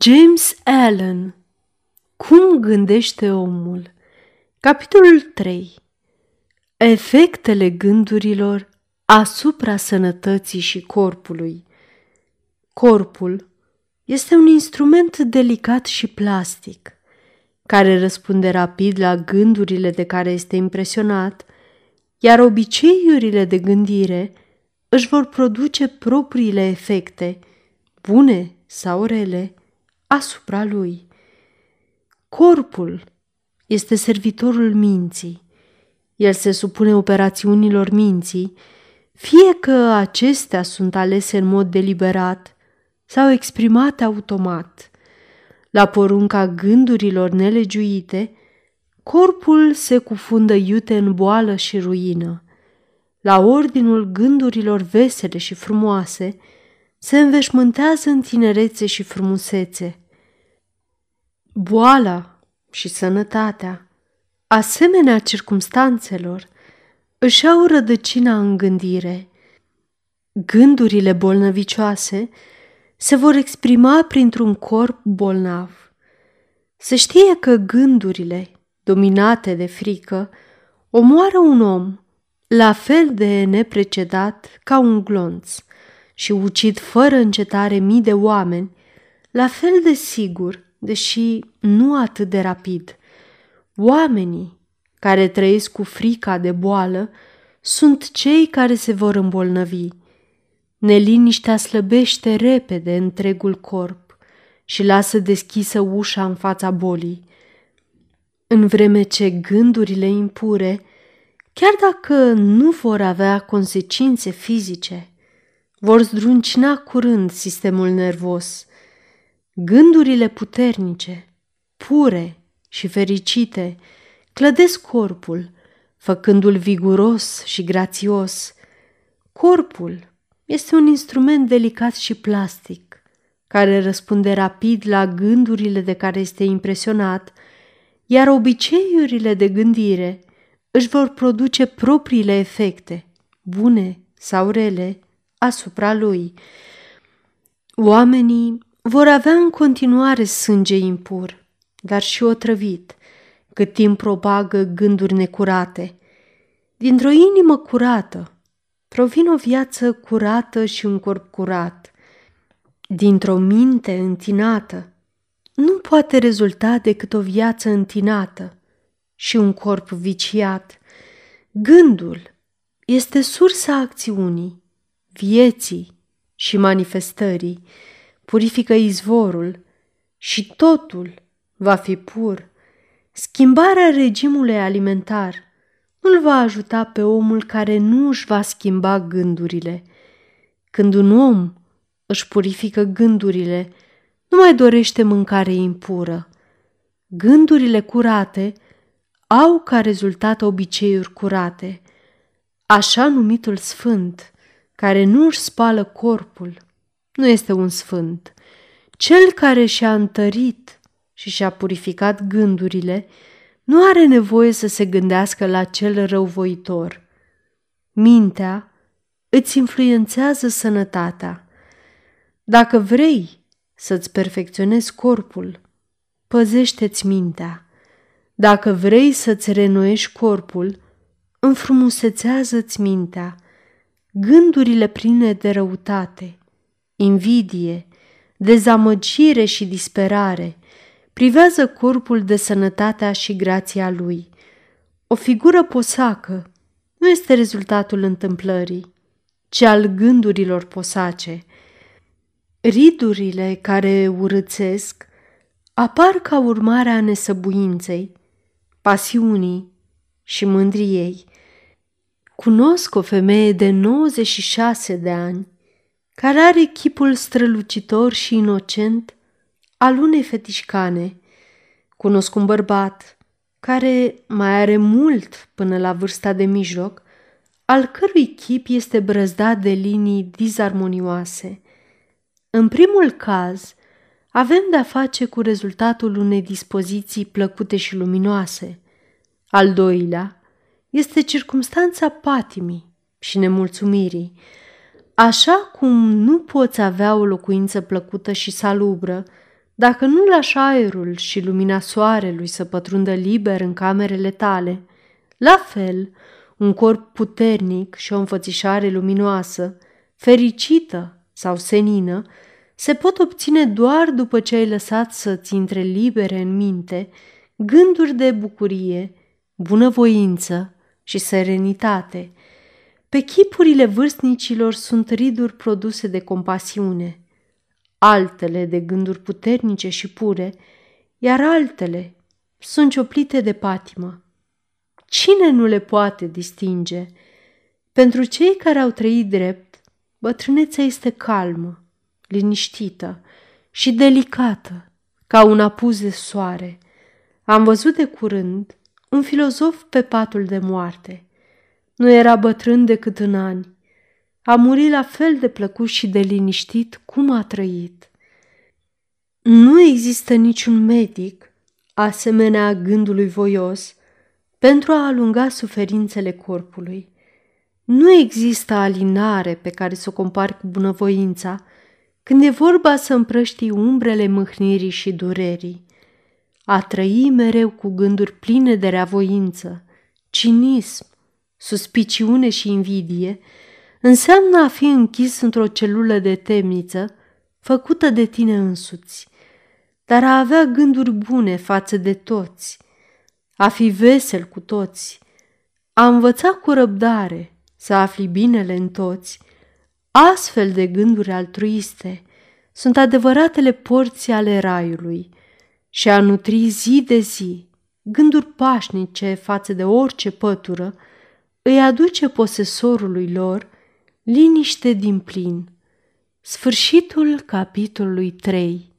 James Allen Cum gândește omul? Capitolul 3 Efectele gândurilor asupra sănătății și corpului Corpul este un instrument delicat și plastic, care răspunde rapid la gândurile de care este impresionat, iar obiceiurile de gândire își vor produce propriile efecte, bune sau rele, asupra lui. Corpul este servitorul minții. El se supune operațiunilor minții, fie că acestea sunt alese în mod deliberat sau exprimate automat. La porunca gândurilor nelegiuite, corpul se cufundă iute în boală și ruină. La ordinul gândurilor vesele și frumoase, se înveșmântează în tinerețe și frumusețe. Boala și sănătatea, asemenea circumstanțelor, își au rădăcina în gândire. Gândurile bolnăvicioase se vor exprima printr-un corp bolnav. Se știe că gândurile, dominate de frică, omoară un om la fel de neprecedat ca un glonț și ucid fără încetare mii de oameni, la fel de sigur, deși nu atât de rapid. Oamenii care trăiesc cu frica de boală sunt cei care se vor îmbolnăvi. Neliniștea slăbește repede întregul corp și lasă deschisă ușa în fața bolii. În vreme ce gândurile impure, chiar dacă nu vor avea consecințe fizice, vor zdruncina curând sistemul nervos. Gândurile puternice, pure și fericite clădesc corpul, făcându-l viguros și grațios. Corpul este un instrument delicat și plastic, care răspunde rapid la gândurile de care este impresionat, iar obiceiurile de gândire își vor produce propriile efecte, bune sau rele, asupra lui. Oamenii vor avea în continuare sânge impur, dar și otrăvit, cât timp propagă gânduri necurate. Dintr-o inimă curată provin o viață curată și un corp curat. Dintr-o minte întinată nu poate rezulta decât o viață întinată și un corp viciat. Gândul este sursa acțiunii, vieții și manifestării, purifică izvorul și totul va fi pur. Schimbarea regimului alimentar nu-l va ajuta pe omul care nu își va schimba gândurile. Când un om își purifică gândurile, nu mai dorește mâncare impură. Gândurile curate au ca rezultat obiceiuri curate. Așa numitul sfânt, care nu își spală corpul, nu este un sfânt. Cel care și-a întărit și și-a purificat gândurile, nu are nevoie să se gândească la cel răuvoitor. Mintea îți influențează sănătatea. Dacă vrei să-ți perfecționezi corpul, păzește-ți mintea. Dacă vrei să-ți renoiești corpul, înfrumusețează-ți mintea. Gândurile pline de răutate, invidie, dezamăgire și disperare privează corpul de sănătatea și grația lui. O figură posacă nu este rezultatul întâmplării, ci al gândurilor posace. Ridurile care urățesc apar ca urmare a nesăbuinței, pasiunii și mândriei. Cunosc o femeie de 96 de ani care are chipul strălucitor și inocent al unei fetișcane. Cunosc un bărbat care mai are mult până la vârsta de mijloc, al cărui chip este brăzdat de linii disarmonioase. În primul caz, avem de-a face cu rezultatul unei dispoziții plăcute și luminoase. Al doilea este circumstanța patimii și nemulțumirii. Așa cum nu poți avea o locuință plăcută și salubră dacă nu lași aerul și lumina soarelui să pătrundă liber în camerele tale, la fel, un corp puternic și o înfățișare luminoasă, fericită sau senină, se pot obține doar după ce ai lăsat să-ți intre libere în minte gânduri de bucurie, bunăvoință și serenitate. Pe chipurile vârstnicilor sunt riduri produse de compasiune, altele de gânduri puternice și pure, iar altele sunt cioplite de patimă. Cine nu le poate distinge? Pentru cei care au trăit drept, bătrânețea este calmă, liniștită și delicată, ca un apus de soare. Am văzut de curând un filozof pe patul de moarte. Nu era bătrân decât în ani. A murit la fel de plăcut și de liniștit cum a trăit. Nu există niciun medic, asemenea gândului voios, pentru a alunga suferințele corpului. Nu există alinare pe care să o compari cu bunăvoința când e vorba să împrăștii umbrele mâhnirii și durerii. A trăi mereu cu gânduri pline de reavoință, cinism, suspiciune și invidie înseamnă a fi închis într-o celulă de temniță făcută de tine însuți, dar a avea gânduri bune față de toți, a fi vesel cu toți, a învăța cu răbdare să afli binele în toți, astfel de gânduri altruiste sunt adevăratele porții ale raiului și a nutri zi de zi gânduri pașnice față de orice pătură îi aduce posesorului lor liniște din plin. Sfârșitul capitolului 3